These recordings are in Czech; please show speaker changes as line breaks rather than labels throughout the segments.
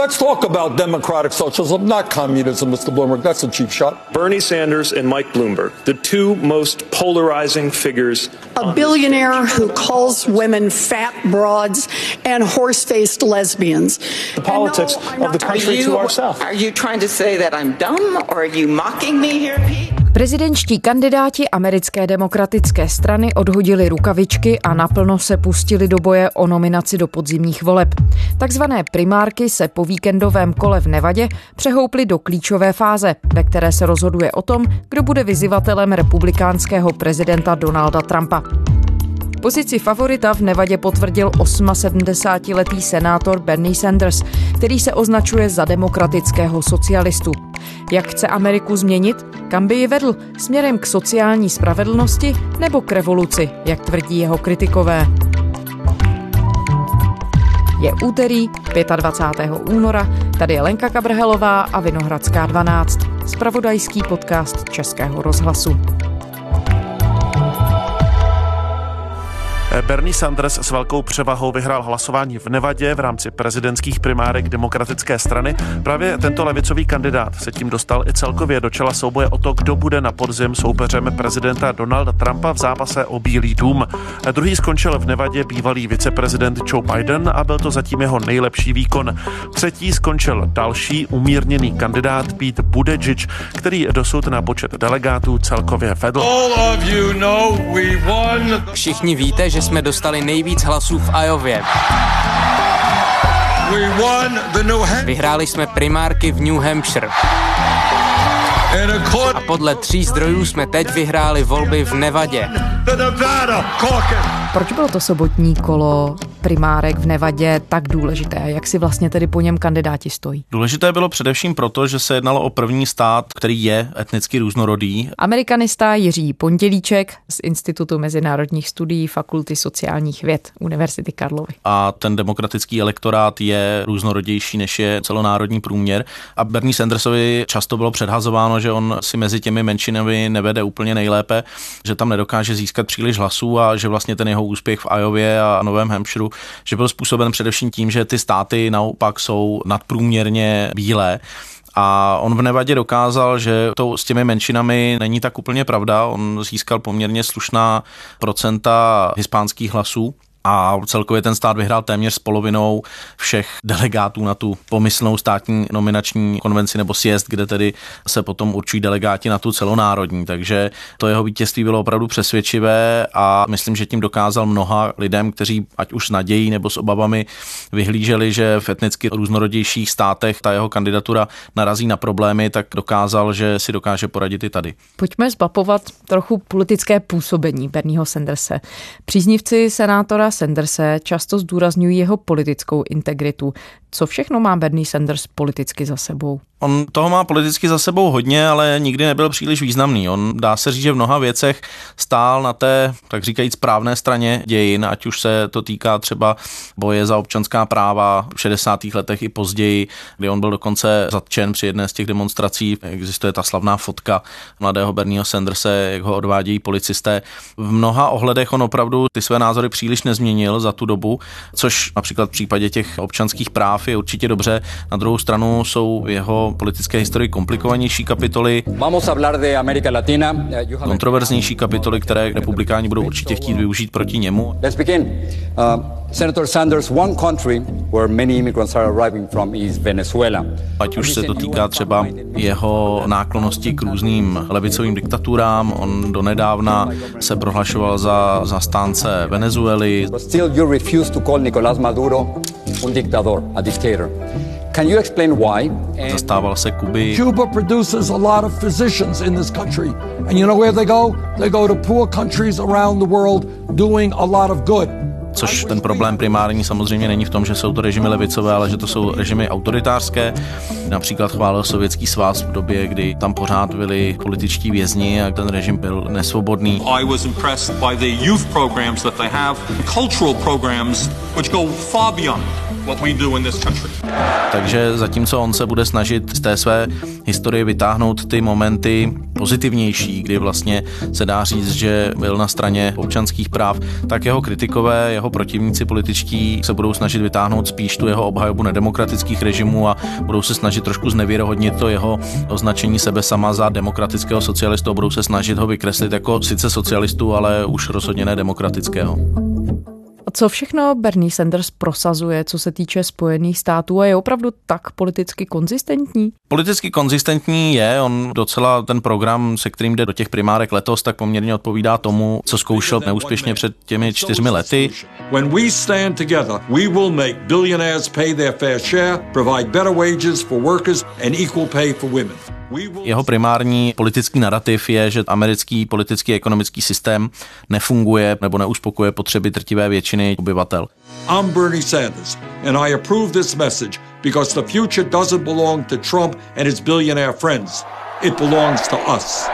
Let's talk about democratic socialism, not communism, Mr. Bloomberg. That's a cheap shot.
Bernie Sanders and Mike Bloomberg, the two most polarizing figures.
A billionaire who calls women fat broads and horse-faced lesbians.
The politics
no,
of the country
you,
to our south.
Are you trying to say that I'm dumb or are you mocking me here, Pete?
Prezidentští kandidáti americké demokratické strany odhodili rukavičky a naplno se pustili do boje o nominaci do podzimních voleb. Takzvané primárky se po víkendovém kole v Nevadě přehouply do klíčové fáze, ve které se rozhoduje o tom, kdo bude vyzývatelem republikánského prezidenta Donalda Trumpa. Pozici favorita v Nevadě potvrdil 78-letý senátor Bernie Sanders, který se označuje za demokratického socialistu. Jak chce Ameriku změnit? Kam by ji vedl? Směrem k sociální spravedlnosti nebo k revoluci, jak tvrdí jeho kritikové? Je úterý 25. února, tady je Lenka Kabrhelová a Vinohradská 12, spravodajský podcast Českého rozhlasu.
Bernie Sanders s velkou převahou vyhrál hlasování v Nevadě v rámci prezidentských primárek demokratické strany. Právě tento levicový kandidát se tím dostal i celkově do čela souboje o to, kdo bude na podzim soupeřem prezidenta Donalda Trumpa v zápase o Bílý dům. Druhý skončil v Nevadě bývalý viceprezident Joe Biden a byl to zatím jeho nejlepší výkon. Třetí skončil další umírněný kandidát Pete Buttigieg, který dosud na počet delegátů celkově vedl.
Všichni víte, že jsme dostali nejvíc hlasů v Iově. Vyhráli jsme primárky v New Hampshire. A podle tří zdrojů jsme teď vyhráli volby v Nevadě.
Proč bylo to sobotní kolo primárek v Nevadě tak důležité? Jak si vlastně tedy po něm kandidáti stojí?
Důležité bylo především proto, že se jednalo o první stát, který je etnicky různorodý.
Amerikanista Jiří Pondělíček z Institutu mezinárodních studií Fakulty sociálních věd Univerzity Karlovy.
A ten demokratický elektorát je různorodější než je celonárodní průměr. A Bernie Sandersovi často bylo předhazováno, že on si mezi těmi menšinami nevede úplně nejlépe, že tam nedokáže získat příliš hlasů a že vlastně ten jeho úspěch v Iově a Novém Hampshireu že byl způsoben především tím, že ty státy naopak jsou nadprůměrně bílé. A on v Nevadě dokázal, že to s těmi menšinami není tak úplně pravda. On získal poměrně slušná procenta hispánských hlasů a celkově ten stát vyhrál téměř s polovinou všech delegátů na tu pomyslnou státní nominační konvenci nebo sjezd, kde tedy se potom určují delegáti na tu celonárodní. Takže to jeho vítězství bylo opravdu přesvědčivé a myslím, že tím dokázal mnoha lidem, kteří ať už s nadějí nebo s obavami vyhlíželi, že v etnicky různorodějších státech ta jeho kandidatura narazí na problémy, tak dokázal, že si dokáže poradit i tady.
Pojďme zbapovat trochu politické působení Bernieho Sanderse. Příznivci senátora Sanderse často zdůrazňují jeho politickou integritu. Co všechno má Bernie Sanders politicky za sebou?
On toho má politicky za sebou hodně, ale nikdy nebyl příliš významný. On dá se říct, že v mnoha věcech stál na té, tak říkajíc, správné straně dějin, ať už se to týká třeba boje za občanská práva v 60. letech i později, kdy on byl dokonce zatčen při jedné z těch demonstrací. Existuje ta slavná fotka mladého Bernieho Sanderse, jak ho odvádějí policisté. V mnoha ohledech on opravdu ty své názory příliš nezměnil za tu dobu, což například v případě těch občanských práv je určitě dobře. Na druhou stranu jsou jeho politické historii komplikovanější kapitoly, kontroverznější kapitoly, které republikáni budou určitě chtít využít proti němu.
Let's begin. Uh, Senator Sanders, one country where many immigrants are arriving from is Venezuela.
Ať už se to týká třeba jeho náklonosti k různým levicovým diktaturám, on donedávna se prohlašoval za zastánce Venezuely.
But still you refuse to call Nicolás Maduro un dictador, a dictator. Can you explain why?
Zastával se Kuby.
Cuba produces a lot of physicians in this country. And you know where they go? They go to poor countries around the world doing a lot of good.
Což ten problém primární samozřejmě není v tom, že jsou to režimy levicové, ale že to jsou režimy autoritářské. Například chválil Sovětský svaz v době, kdy tam pořád byli političtí vězni a ten režim byl nesvobodný.
I was impressed by the youth programs that they have, cultural programs which go far beyond what we do in this country.
Takže zatímco on se bude snažit z té své historie vytáhnout ty momenty pozitivnější, kdy vlastně se dá říct, že byl na straně občanských práv, tak jeho kritikové, jeho protivníci političtí se budou snažit vytáhnout spíš tu jeho obhajobu nedemokratických režimů a budou se snažit trošku znevěrohodnit to jeho označení sebe sama za demokratického socialistu a budou se snažit ho vykreslit jako sice socialistu, ale už rozhodně ne demokratického.
Co všechno Bernie Sanders prosazuje, co se týče Spojených států a je opravdu tak politicky konzistentní?
Politicky konzistentní je, on docela ten program, se kterým jde do těch primárek letos, tak poměrně odpovídá tomu, co zkoušel neúspěšně před těmi čtyřmi lety.
When we stand together, we will make billionaires pay their fair share, provide better wages for workers and equal pay for women.
Jeho primární politický narrativ je, že americký politický a ekonomický systém nefunguje nebo neuspokuje potřeby drtivé většiny obyvatel.
I'm Bernie Sanders, and I approve this message because the future doesn't belong to Trump and his billionaire friends. It belongs to us.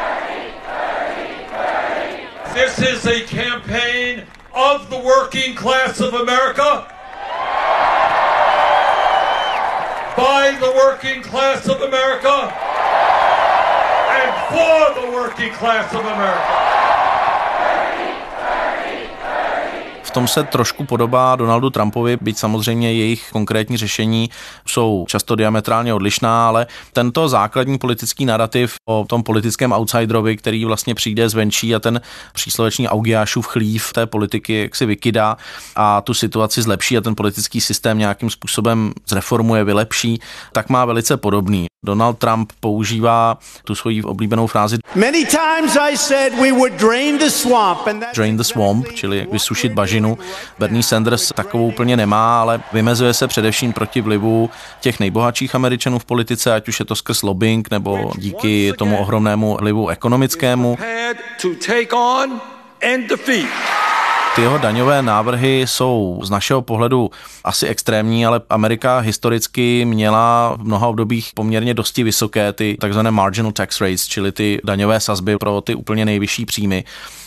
This is a campaign of the working class of America. By the working class of America. And for the working class of America.
Tom se trošku podobá Donaldu Trumpovi, byť samozřejmě jejich konkrétní řešení jsou často diametrálně odlišná, ale tento základní politický narrativ o tom politickém outsiderovi, který vlastně přijde zvenčí a ten příslovečný Augiášův chlív té politiky jak si vykydá a tu situaci zlepší a ten politický systém nějakým způsobem zreformuje, vylepší, tak má velice podobný. Donald Trump používá tu svoji oblíbenou frázi
Many times I said we would drain the swamp and that...
drain the swamp, čili vysušit bažinu. Bernie Sanders takovou úplně nemá, ale vymezuje se především proti vlivu těch nejbohatších Američanů v politice, ať už je to skrz lobbying nebo díky tomu ohromnému vlivu ekonomickému. Ty jeho daňové návrhy jsou z našeho pohledu asi extrémní, ale Amerika historicky měla v mnoha obdobích poměrně dosti vysoké ty takzvané marginal tax rates, čili ty daňové sazby pro ty úplně nejvyšší příjmy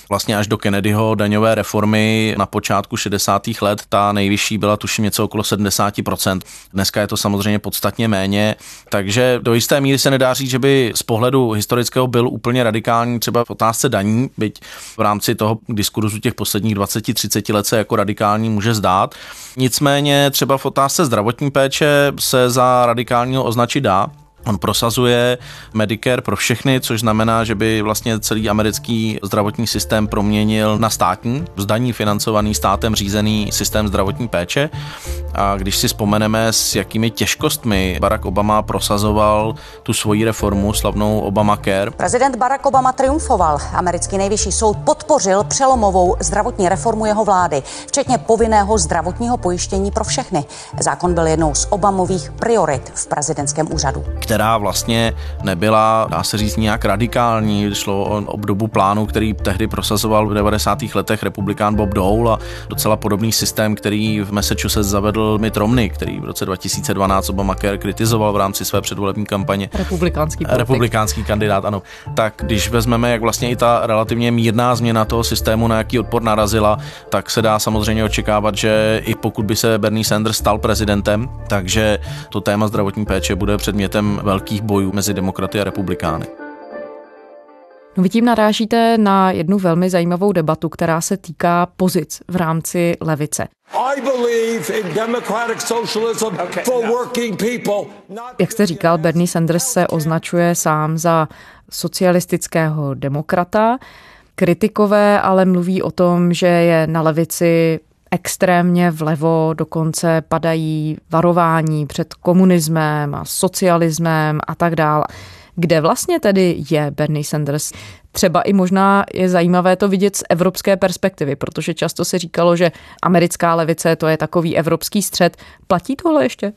vlastně až do Kennedyho daňové reformy na počátku 60. let. Ta nejvyšší byla tuším něco okolo 70%. Dneska je to samozřejmě podstatně méně, takže do jisté míry se nedá říct, že by z pohledu historického byl úplně radikální třeba v otázce daní, byť v rámci toho diskurzu těch posledních 20-30 let se jako radikální může zdát. Nicméně třeba v otázce zdravotní péče se za radikálního označit dá, On prosazuje Medicare pro všechny, což znamená, že by vlastně celý americký zdravotní systém proměnil na státní, zdaní financovaný státem řízený systém zdravotní péče. A když si vzpomeneme, s jakými těžkostmi Barack Obama prosazoval tu svoji reformu, slavnou Obamacare.
Prezident Barack Obama triumfoval. Americký nejvyšší soud podpořil přelomovou zdravotní reformu jeho vlády, včetně povinného zdravotního pojištění pro všechny. Zákon byl jednou z Obamových priorit v prezidentském úřadu
která vlastně nebyla, dá se říct, nějak radikální. Šlo o obdobu plánu, který tehdy prosazoval v 90. letech republikán Bob Dole a docela podobný systém, který v Massachusetts zavedl Mitt Romney, který v roce 2012 Obamacare kritizoval v rámci své předvolební kampaně.
Republikánský politik.
Republikánský kandidát, ano. Tak když vezmeme, jak vlastně i ta relativně mírná změna toho systému, na jaký odpor narazila, tak se dá samozřejmě očekávat, že i pokud by se Bernie Sanders stal prezidentem, takže to téma zdravotní péče bude předmětem velkých bojů mezi demokraty a republikány.
No vy tím narážíte na jednu velmi zajímavou debatu, která se týká pozic v rámci levice. Jak jste říkal, Bernie Sanders se označuje sám za socialistického demokrata. Kritikové ale mluví o tom, že je na levici extrémně vlevo, dokonce padají varování před komunismem a socialismem a tak dále. Kde vlastně tedy je Bernie Sanders? Třeba i možná je zajímavé to vidět z evropské perspektivy, protože často se říkalo, že americká levice to je takový evropský střed. Platí tohle ještě?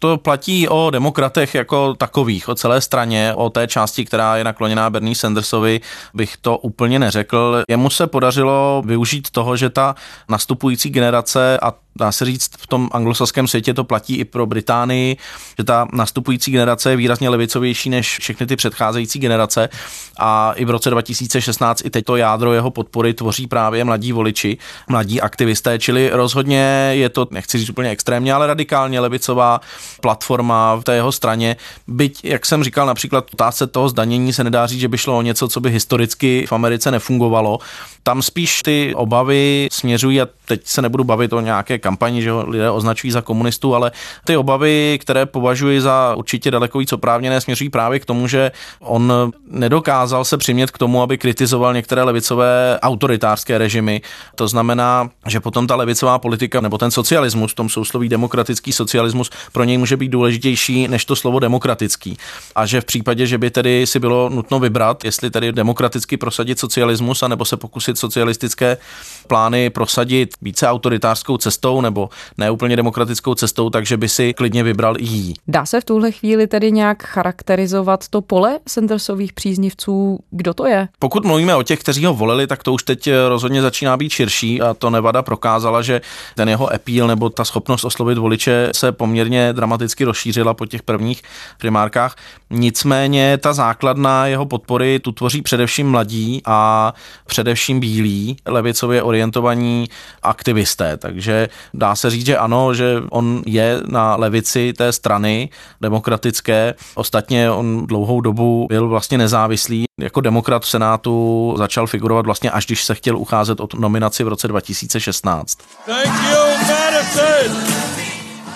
to platí o demokratech jako takových, o celé straně, o té části, která je nakloněná Bernie Sandersovi, bych to úplně neřekl. Jemu se podařilo využít toho, že ta nastupující generace a dá se říct, v tom anglosaském světě to platí i pro Británii, že ta nastupující generace je výrazně levicovější než všechny ty předcházející generace a i v roce 2016 i teď to jádro jeho podpory tvoří právě mladí voliči, mladí aktivisté, čili rozhodně je to, nechci říct úplně extrémně, ale radikálně levicová platforma v té jeho straně. Byť, jak jsem říkal, například otázce toho zdanění se nedá říct, že by šlo o něco, co by historicky v Americe nefungovalo. Tam spíš ty obavy směřují, a teď se nebudu bavit o nějaké kampani, že ho lidé označují za komunistů, ale ty obavy, které považuji za určitě daleko víc oprávněné, směřují právě k tomu, že on nedokázal se přimět k tomu, aby kritizoval některé levicové autoritářské režimy. To znamená, že potom ta levicová politika nebo ten socialismus, v tom sousloví demokratický socialismus, pro něj může být důležitější než to slovo demokratický. A že v případě, že by tedy si bylo nutno vybrat, jestli tedy demokraticky prosadit socialismus, anebo se pokusit socialistické plány prosadit více autoritářskou cestou nebo neúplně demokratickou cestou, takže by si klidně vybral i jí.
Dá se v tuhle chvíli tedy nějak charakterizovat to pole Sandersových příznivců? Kdo to je?
Pokud mluvíme o těch, kteří ho volili, tak to už teď rozhodně začíná být širší a to Nevada prokázala, že ten jeho appeal nebo ta schopnost oslovit voliče se poměrně dramaticky rozšířila po těch prvních primárkách. Nicméně ta základna jeho podpory tu tvoří především mladí a především bílí, levicově orientovaní aktivisté. Takže dá se říct, že ano, že on je na levici té strany demokratické. Ostatně on dlouhou dobu byl vlastně nezávislý. Jako demokrat v Senátu začal figurovat vlastně až když se chtěl ucházet o nominaci v roce 2016. Thank you!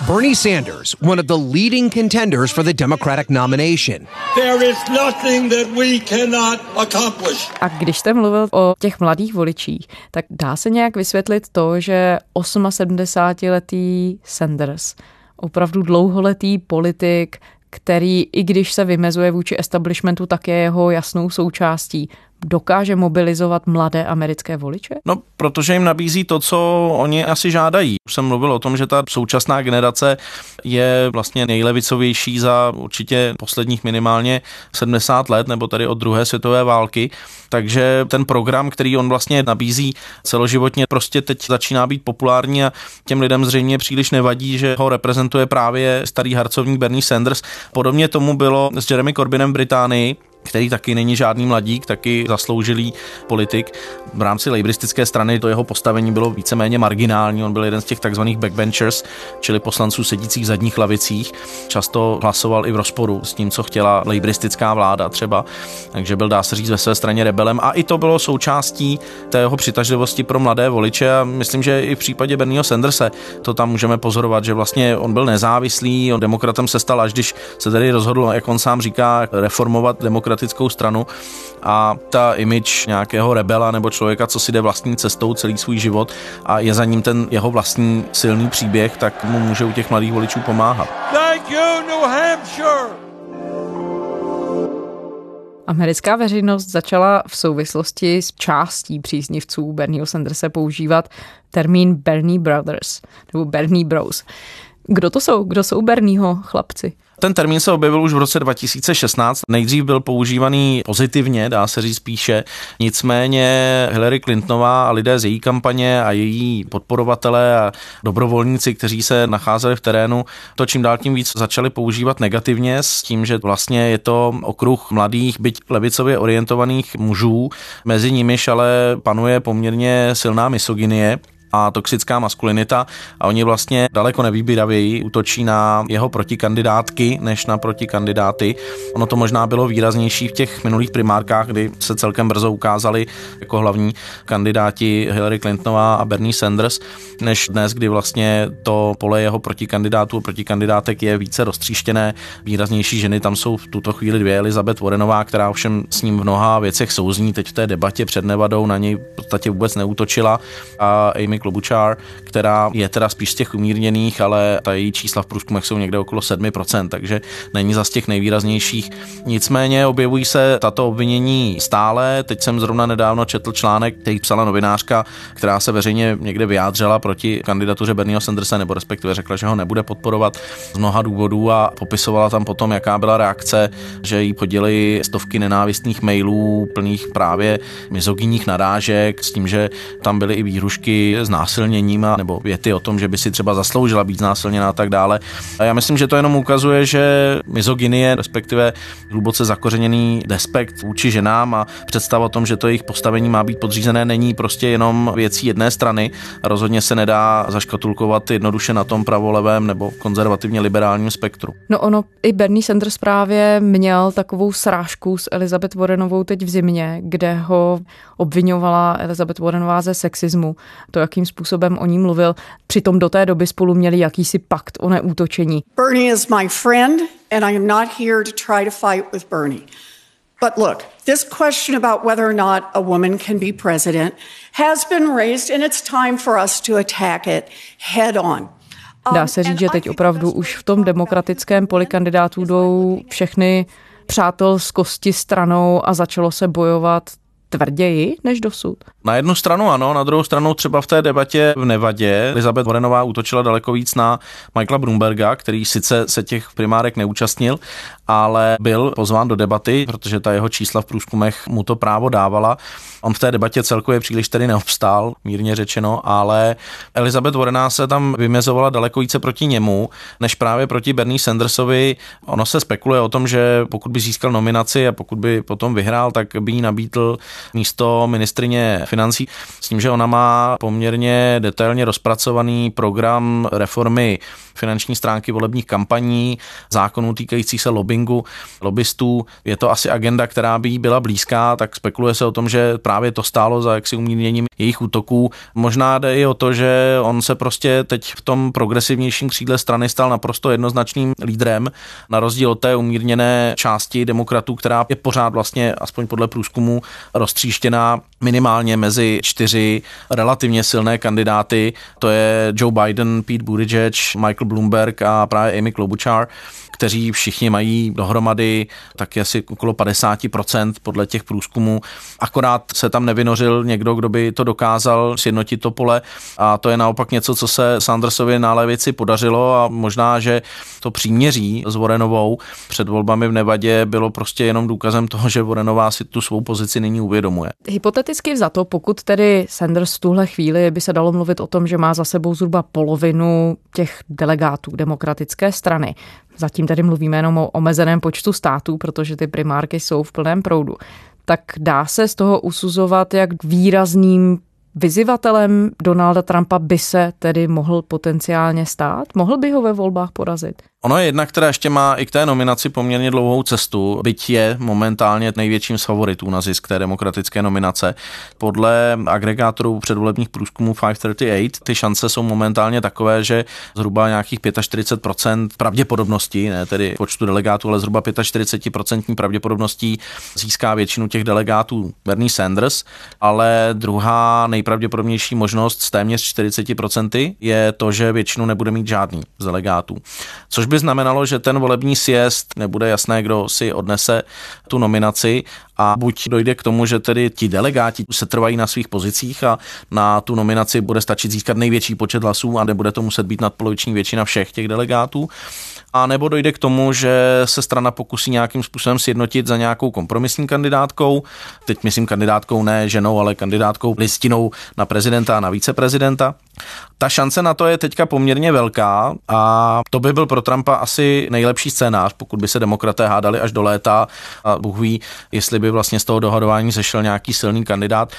Bernie Sanders, one of the leading contenders for the Democratic nomination.
There is nothing that we cannot accomplish.
A když jste mluvil o těch mladých voličích, tak dá se nějak vysvětlit to, že 78-letý Sanders, opravdu dlouholetý politik, který, i když se vymezuje vůči establishmentu, tak je jeho jasnou součástí dokáže mobilizovat mladé americké voliče?
No, protože jim nabízí to, co oni asi žádají. Už jsem mluvil o tom, že ta současná generace je vlastně nejlevicovější za určitě posledních minimálně 70 let, nebo tady od druhé světové války. Takže ten program, který on vlastně nabízí celoživotně, prostě teď začíná být populární a těm lidem zřejmě příliš nevadí, že ho reprezentuje právě starý harcovník Bernie Sanders. Podobně tomu bylo s Jeremy Corbynem v Británii, který taky není žádný mladík, taky zasloužilý politik. V rámci lejbristické strany to jeho postavení bylo víceméně marginální. On byl jeden z těch takzvaných backbenchers, čili poslanců sedících v zadních lavicích. Často hlasoval i v rozporu s tím, co chtěla lejbristická vláda třeba. Takže byl, dá se říct, ve své straně rebelem. A i to bylo součástí té jeho přitažlivosti pro mladé voliče. A myslím, že i v případě Bernieho Sandersa to tam můžeme pozorovat, že vlastně on byl nezávislý, on demokratem se stal, až když se tedy rozhodl, jak on sám říká, reformovat demokrat demokratickou stranu a ta image nějakého rebela nebo člověka, co si jde vlastní cestou celý svůj život a je za ním ten jeho vlastní silný příběh, tak mu může u těch mladých voličů pomáhat. Thank you, New Hampshire!
Americká veřejnost začala v souvislosti s částí příznivců Bernieho Sandersa používat termín Bernie Brothers nebo Bernie Bros. Kdo to jsou? Kdo jsou Bernieho chlapci?
Ten termín se objevil už v roce 2016. Nejdřív byl používaný pozitivně, dá se říct spíše. Nicméně Hillary Clintonová a lidé z její kampaně a její podporovatelé a dobrovolníci, kteří se nacházeli v terénu, to čím dál tím víc začali používat negativně s tím, že vlastně je to okruh mladých, byť levicově orientovaných mužů, mezi nimiž ale panuje poměrně silná misogynie a toxická maskulinita a oni vlastně daleko nevýběravěji útočí na jeho protikandidátky než na protikandidáty. Ono to možná bylo výraznější v těch minulých primárkách, kdy se celkem brzo ukázali jako hlavní kandidáti Hillary Clintonová a Bernie Sanders, než dnes, kdy vlastně to pole jeho protikandidátů a protikandidátek je více roztříštěné. Výraznější ženy tam jsou v tuto chvíli dvě, Elizabeth Warrenová, která ovšem s ním v mnoha věcech souzní, teď v té debatě před Nevadou na něj v podstatě vůbec neútočila a Amy Klobučár, která je teda spíš z těch umírněných, ale ta její čísla v průzkumech jsou někde okolo 7%, takže není za z těch nejvýraznějších. Nicméně objevují se tato obvinění stále. Teď jsem zrovna nedávno četl článek, který psala novinářka, která se veřejně někde vyjádřila proti kandidatuře Bernieho Sandersa, nebo respektive řekla, že ho nebude podporovat z mnoha důvodů a popisovala tam potom, jaká byla reakce, že jí podělili stovky nenávistných mailů plných právě mizogyních narážek s tím, že tam byly i výhrušky znásilněním a nebo věty o tom, že by si třeba zasloužila být znásilněna a tak dále. A já myslím, že to jenom ukazuje, že mizogynie, respektive hluboce zakořeněný despekt vůči ženám a představa o tom, že to jejich postavení má být podřízené, není prostě jenom věcí jedné strany. Rozhodně se nedá zaškatulkovat jednoduše na tom pravolevém nebo konzervativně liberálním spektru.
No ono, i Bernie Sanders právě měl takovou srážku s Elizabeth Warrenovou teď v zimě, kde ho obvinovala Elizabeth Warrenová ze sexismu, to, jakým způsobem o ní mluvil. Přitom do té doby spolu měli jakýsi pakt o neútočení.
Bernie is my friend and I am not here to try to fight with Bernie. But look, this question about whether or not a woman can be president has been raised, and it's time for us to attack it head on.
Dá se říct, že teď opravdu už v tom demokratickém poli kandidátů jdou všechny přátel z kosti stranou a začalo se bojovat tvrději než dosud?
Na jednu stranu ano, na druhou stranu třeba v té debatě v Nevadě Elizabeth Warrenová útočila daleko víc na Michaela Bloomberga, který sice se těch primárek neúčastnil, ale byl pozván do debaty, protože ta jeho čísla v průzkumech mu to právo dávala. On v té debatě celkově příliš tedy neobstál, mírně řečeno, ale Elizabeth Warrená se tam vymezovala daleko více proti němu, než právě proti Bernie Sandersovi. Ono se spekuluje o tom, že pokud by získal nominaci a pokud by potom vyhrál, tak by jí nabídl místo ministrině financí s tím, že ona má poměrně detailně rozpracovaný program reformy finanční stránky volebních kampaní, zákonů týkajících se lobbingu, lobbystů. Je to asi agenda, která by jí byla blízká, tak spekuluje se o tom, že právě to stálo za jaksi umírněním jejich útoků. Možná jde i o to, že on se prostě teď v tom progresivnějším křídle strany stal naprosto jednoznačným lídrem, na rozdíl od té umírněné části demokratů, která je pořád vlastně, aspoň podle průzkumu, roztříštěná minimálně mezi čtyři relativně silné kandidáty. To je Joe Biden, Pete Buttigieg, Michael Bloomberg a právě Amy Klobuchar kteří všichni mají dohromady taky asi okolo 50% podle těch průzkumů. Akorát se tam nevynořil někdo, kdo by to dokázal sjednotit to pole a to je naopak něco, co se Sandersovi na levici podařilo a možná, že to příměří s Warrenovou před volbami v Nevadě bylo prostě jenom důkazem toho, že Warrenová si tu svou pozici nyní uvědomuje.
Hypoteticky za to, pokud tedy Sanders v tuhle chvíli by se dalo mluvit o tom, že má za sebou zhruba polovinu těch delegátů demokratické strany, zatím tady mluvíme jenom o omezeném počtu států, protože ty primárky jsou v plném proudu, tak dá se z toho usuzovat, jak výrazným vyzivatelem Donalda Trumpa by se tedy mohl potenciálně stát? Mohl by ho ve volbách porazit?
Ono je jedna, která ještě má i k té nominaci poměrně dlouhou cestu, byť je momentálně největším z favoritů na zisk té demokratické nominace. Podle agregátorů předvolebních průzkumů 538 ty šance jsou momentálně takové, že zhruba nějakých 45% pravděpodobností, ne tedy počtu delegátů, ale zhruba 45% pravděpodobností získá většinu těch delegátů Bernie Sanders, ale druhá nejpravděpodobnější možnost s téměř 40% je to, že většinu nebude mít žádný z delegátů. Což by by znamenalo, že ten volební siest nebude jasné, kdo si odnese tu nominaci a buď dojde k tomu, že tedy ti delegáti se trvají na svých pozicích a na tu nominaci bude stačit získat největší počet hlasů a nebude to muset být nadpoloviční většina všech těch delegátů, a nebo dojde k tomu, že se strana pokusí nějakým způsobem sjednotit za nějakou kompromisní kandidátkou, teď myslím kandidátkou ne ženou, ale kandidátkou listinou na prezidenta a na viceprezidenta. Ta šance na to je teďka poměrně velká a to by byl pro Trumpa asi nejlepší scénář, pokud by se demokraté hádali až do léta a Bůh ví, jestli by vlastně z toho dohadování zešel nějaký silný kandidát.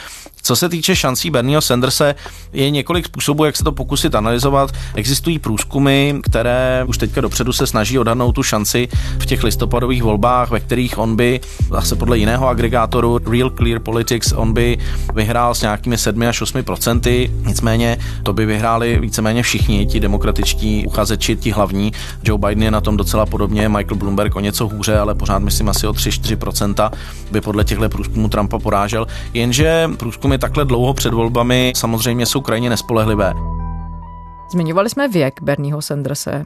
Co se týče šancí Bernieho Sanderse, je několik způsobů, jak se to pokusit analyzovat. Existují průzkumy, které už teďka dopředu se snaží odhadnout tu šanci v těch listopadových volbách, ve kterých on by, zase podle jiného agregátoru, Real Clear Politics, on by vyhrál s nějakými 7 až 8 procenty. Nicméně to by vyhráli víceméně všichni ti demokratičtí uchazeči, ti hlavní. Joe Biden je na tom docela podobně, Michael Bloomberg o něco hůře, ale pořád myslím asi o 3-4% by podle těchto průzkumů Trumpa porážel. Jenže průzkumy takhle dlouho před volbami samozřejmě jsou krajně nespolehlivé.
Zmiňovali jsme věk Bernieho Sanderse,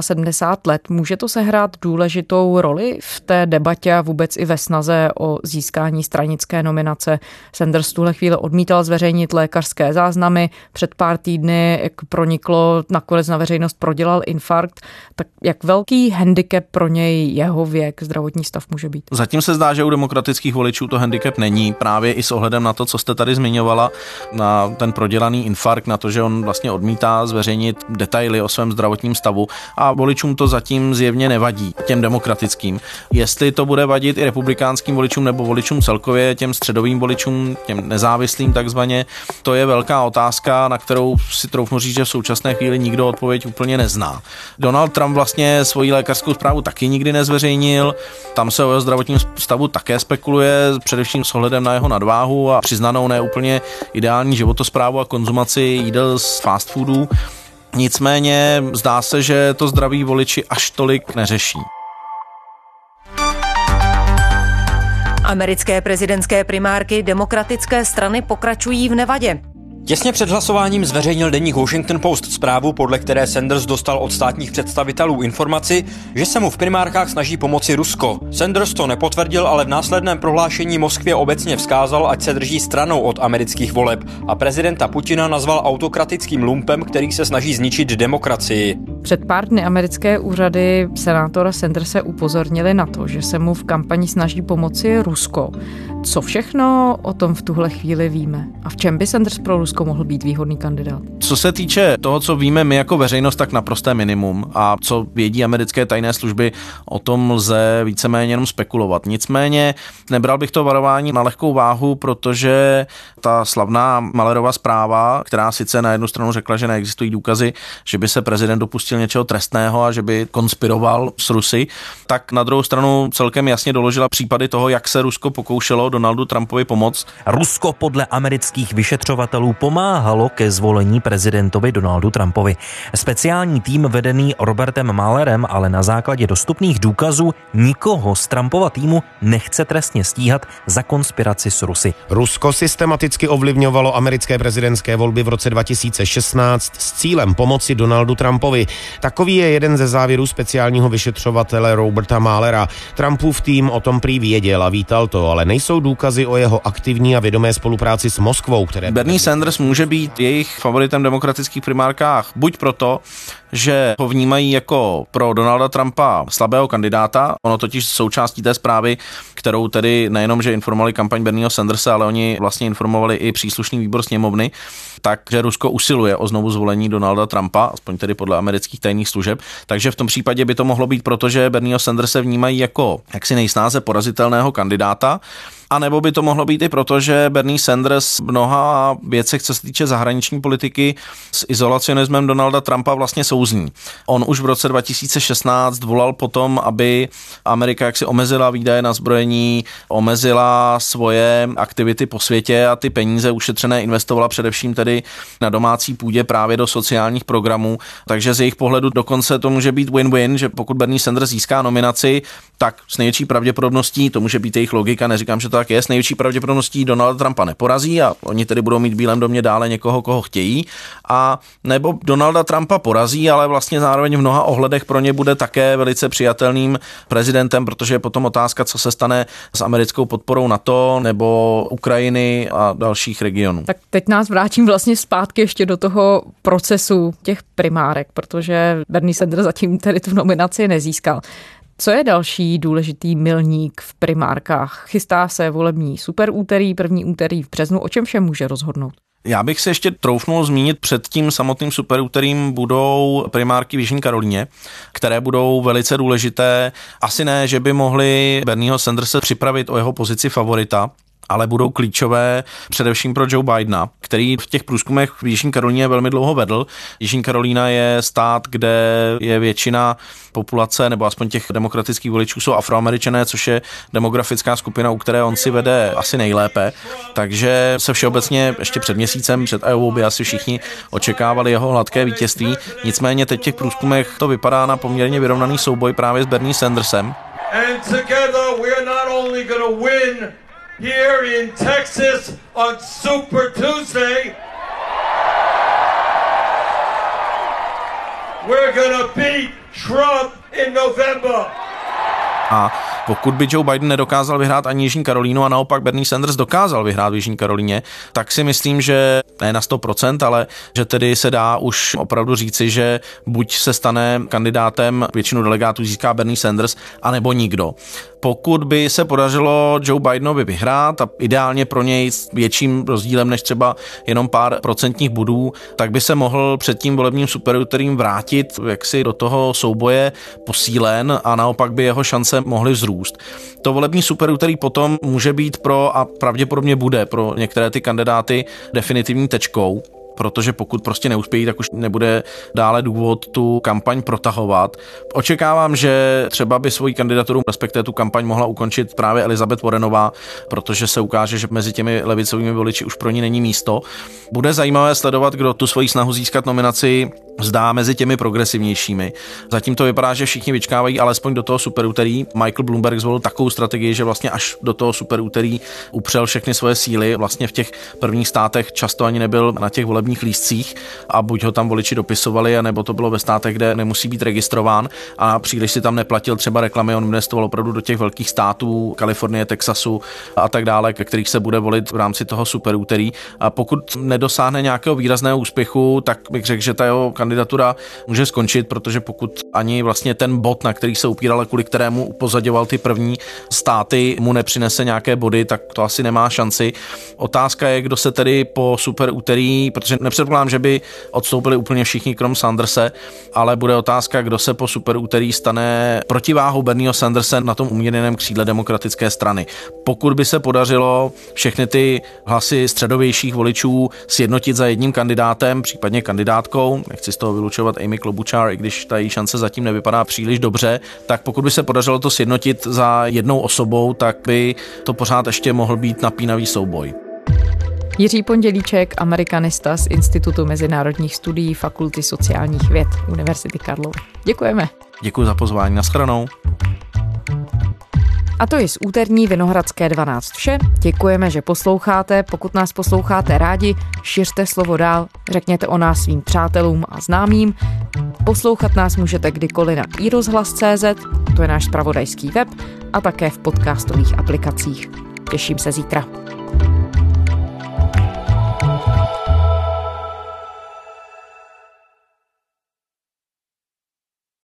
78 let. Může to sehrát důležitou roli v té debatě a vůbec i ve snaze o získání stranické nominace? Sanders tuhle chvíli odmítal zveřejnit lékařské záznamy. Před pár týdny, jak proniklo, nakonec na veřejnost prodělal infarkt. Tak jak velký handicap pro něj jeho věk, zdravotní stav může být?
Zatím se zdá, že u demokratických voličů to handicap není, právě i s ohledem na to, co jste tady zmiňovala, na ten prodělaný infarkt, na to, že on vlastně odmítá zveřejnit detaily o svém zdravotním stavu a voličům to zatím zjevně nevadí, těm demokratickým. Jestli to bude vadit i republikánským voličům nebo voličům celkově, těm středovým voličům, těm nezávislým takzvaně, to je velká otázka, na kterou si troufnu říct, že v současné chvíli nikdo odpověď úplně nezná. Donald Trump vlastně svoji lékařskou zprávu taky nikdy nezveřejnil, tam se o jeho zdravotním stavu také spekuluje, především s ohledem na jeho nadváhu a přiznanou neúplně ideální životosprávu a konzumaci jídel z fast foodů. Nicméně zdá se, že to zdraví voliči až tolik neřeší.
Americké prezidentské primárky demokratické strany pokračují v Nevadě.
Těsně před hlasováním zveřejnil deník Washington Post zprávu, podle které Sanders dostal od státních představitelů informaci, že se mu v primárkách snaží pomoci Rusko. Sanders to nepotvrdil, ale v následném prohlášení Moskvě obecně vzkázal, ať se drží stranou od amerických voleb a prezidenta Putina nazval autokratickým lumpem, který se snaží zničit demokracii.
Před pár dny americké úřady senátora Sanderse upozornili na to, že se mu v kampani snaží pomoci Rusko. Co všechno o tom v tuhle chvíli víme? A v čem by Sanders pro Rusko mohl být výhodný kandidát?
Co se týče toho, co víme my jako veřejnost, tak naprosté minimum. A co vědí americké tajné služby, o tom lze víceméně jenom spekulovat. Nicméně nebral bych to varování na lehkou váhu, protože ta slavná Malerová zpráva, která sice na jednu stranu řekla, že neexistují důkazy, že by se prezident dopustil něčeho trestného a že by konspiroval s Rusy, tak na druhou stranu celkem jasně doložila případy toho, jak se Rusko pokoušelo Donaldu Trumpovi pomoct.
Rusko podle amerických vyšetřovatelů pomáhalo ke zvolení prezidentovi Donaldu Trumpovi. Speciální tým vedený Robertem Malerem ale na základě dostupných důkazů nikoho z Trumpova týmu nechce trestně stíhat za konspiraci s Rusy.
Rusko systematicky ovlivňovalo americké prezidentské volby v roce 2016 s cílem pomoci Donaldu Trumpovi. Takový je jeden ze závěrů speciálního vyšetřovatele Roberta Malera. Trumpův tým o tom prý věděl a vítal to, ale nejsou důkazy o jeho aktivní a vědomé spolupráci s Moskvou, které...
Bernie Sanders může být jejich favoritem v demokratických primárkách buď proto, že ho vnímají jako pro Donalda Trumpa slabého kandidáta. Ono totiž součástí té zprávy, kterou tedy nejenom, že informovali kampaň Bernieho Sandersa, ale oni vlastně informovali i příslušný výbor sněmovny, takže Rusko usiluje o znovu zvolení Donalda Trumpa, aspoň tedy podle amerických tajných služeb. Takže v tom případě by to mohlo být proto, že Bernieho Sandersa vnímají jako jaksi nejsnáze porazitelného kandidáta. A nebo by to mohlo být i proto, že Bernie Sanders mnoha věcech, co se týče zahraniční politiky, s izolacionismem Donalda Trumpa vlastně souzní. On už v roce 2016 volal potom, aby Amerika jaksi omezila výdaje na zbrojení, omezila svoje aktivity po světě a ty peníze ušetřené investovala především tedy na domácí půdě právě do sociálních programů. Takže z jejich pohledu dokonce to může být win-win, že pokud Bernie Sanders získá nominaci, tak s největší pravděpodobností, to může být jejich logika, neříkám, že to tak je, s největší pravděpodobností Donalda Trumpa neporazí a oni tedy budou mít v Bílém domě dále někoho, koho chtějí. A nebo Donalda Trumpa porazí, ale vlastně zároveň v mnoha ohledech pro ně bude také velice přijatelným prezidentem, protože je potom otázka, co se stane s americkou podporou NATO nebo Ukrajiny a dalších regionů.
Tak teď nás vrátím vlastně zpátky ještě do toho procesu těch primárek, protože Bernie Sanders zatím tedy tu nominaci nezískal. Co je další důležitý milník v primárkách? Chystá se volební super úterý, první úterý v březnu. O čem vše může rozhodnout?
Já bych se ještě troufnul zmínit před tím samotným superúterým budou primárky v Jižní Karolíně, které budou velice důležité. Asi ne, že by mohli Bernieho Sandersa připravit o jeho pozici favorita, ale budou klíčové především pro Joe Bidena, který v těch průzkumech v Jižní Karolíně velmi dlouho vedl. Jižní Karolína je stát, kde je většina populace, nebo aspoň těch demokratických voličů jsou afroameričané, což je demografická skupina, u které on si vede asi nejlépe. Takže se všeobecně ještě před měsícem, před EU by asi všichni očekávali jeho hladké vítězství. Nicméně teď v těch průzkumech to vypadá na poměrně vyrovnaný souboj právě s Bernie Sandersem. And together we are not only win
here in Texas on Super Tuesday. We're gonna beat Trump in November.
A pokud by Joe Biden nedokázal vyhrát ani Jižní Karolínu a naopak Bernie Sanders dokázal vyhrát v Jižní Karolíně, tak si myslím, že ne na 100%, ale že tedy se dá už opravdu říci, že buď se stane kandidátem, většinu delegátů získá Bernie Sanders, anebo nikdo pokud by se podařilo Joe Bidenovi vyhrát a ideálně pro něj s větším rozdílem než třeba jenom pár procentních bodů, tak by se mohl před tím volebním superuterým vrátit jaksi do toho souboje posílen a naopak by jeho šance mohly vzrůst. To volební superuterý potom může být pro a pravděpodobně bude pro některé ty kandidáty definitivní tečkou protože pokud prostě neuspějí, tak už nebude dále důvod tu kampaň protahovat. Očekávám, že třeba by svoji kandidaturu, respektive tu kampaň mohla ukončit právě Elizabeth Warrenová, protože se ukáže, že mezi těmi levicovými voliči už pro ní není místo. Bude zajímavé sledovat, kdo tu svoji snahu získat nominaci zdá mezi těmi progresivnějšími. Zatím to vypadá, že všichni vyčkávají alespoň do toho superúterý. Michael Bloomberg zvolil takovou strategii, že vlastně až do toho superúterý upřel všechny svoje síly. Vlastně v těch prvních státech často ani nebyl na těch volebních lístcích a buď ho tam voliči dopisovali, nebo to bylo ve státech, kde nemusí být registrován a příliš si tam neplatil třeba reklamy. On investoval opravdu do těch velkých států, Kalifornie, Texasu a tak dále, ke kterých se bude volit v rámci toho superúterý. A pokud nedosáhne nějakého výrazného úspěchu, tak bych řekl, že ta jeho kandidatura může skončit, protože pokud ani vlastně ten bod, na který se upíral kvůli kterému upozaděval ty první státy, mu nepřinese nějaké body, tak to asi nemá šanci. Otázka je, kdo se tedy po super úterý, protože nepředpokládám, že by odstoupili úplně všichni krom Sanderse, ale bude otázka, kdo se po super úterý stane protiváhou Bernieho Sanderse na tom umírněném křídle demokratické strany. Pokud by se podařilo všechny ty hlasy středovějších voličů sjednotit za jedním kandidátem, případně kandidátkou, nechci z toho vylučovat Amy Klobuchar, i když ta její šance zatím nevypadá příliš dobře, tak pokud by se podařilo to sjednotit za jednou osobou, tak by to pořád ještě mohl být napínavý souboj.
Jiří Pondělíček, amerikanista z Institutu mezinárodních studií Fakulty sociálních věd Univerzity Karlovy. Děkujeme.
Děkuji za pozvání. Naschledanou.
A to je z úterní Vinohradské 12 vše. Děkujeme, že posloucháte. Pokud nás posloucháte rádi, šiřte slovo dál, řekněte o nás svým přátelům a známým. Poslouchat nás můžete kdykoliv na iRozhlas.cz, to je náš spravodajský web, a také v podcastových aplikacích. Těším se zítra.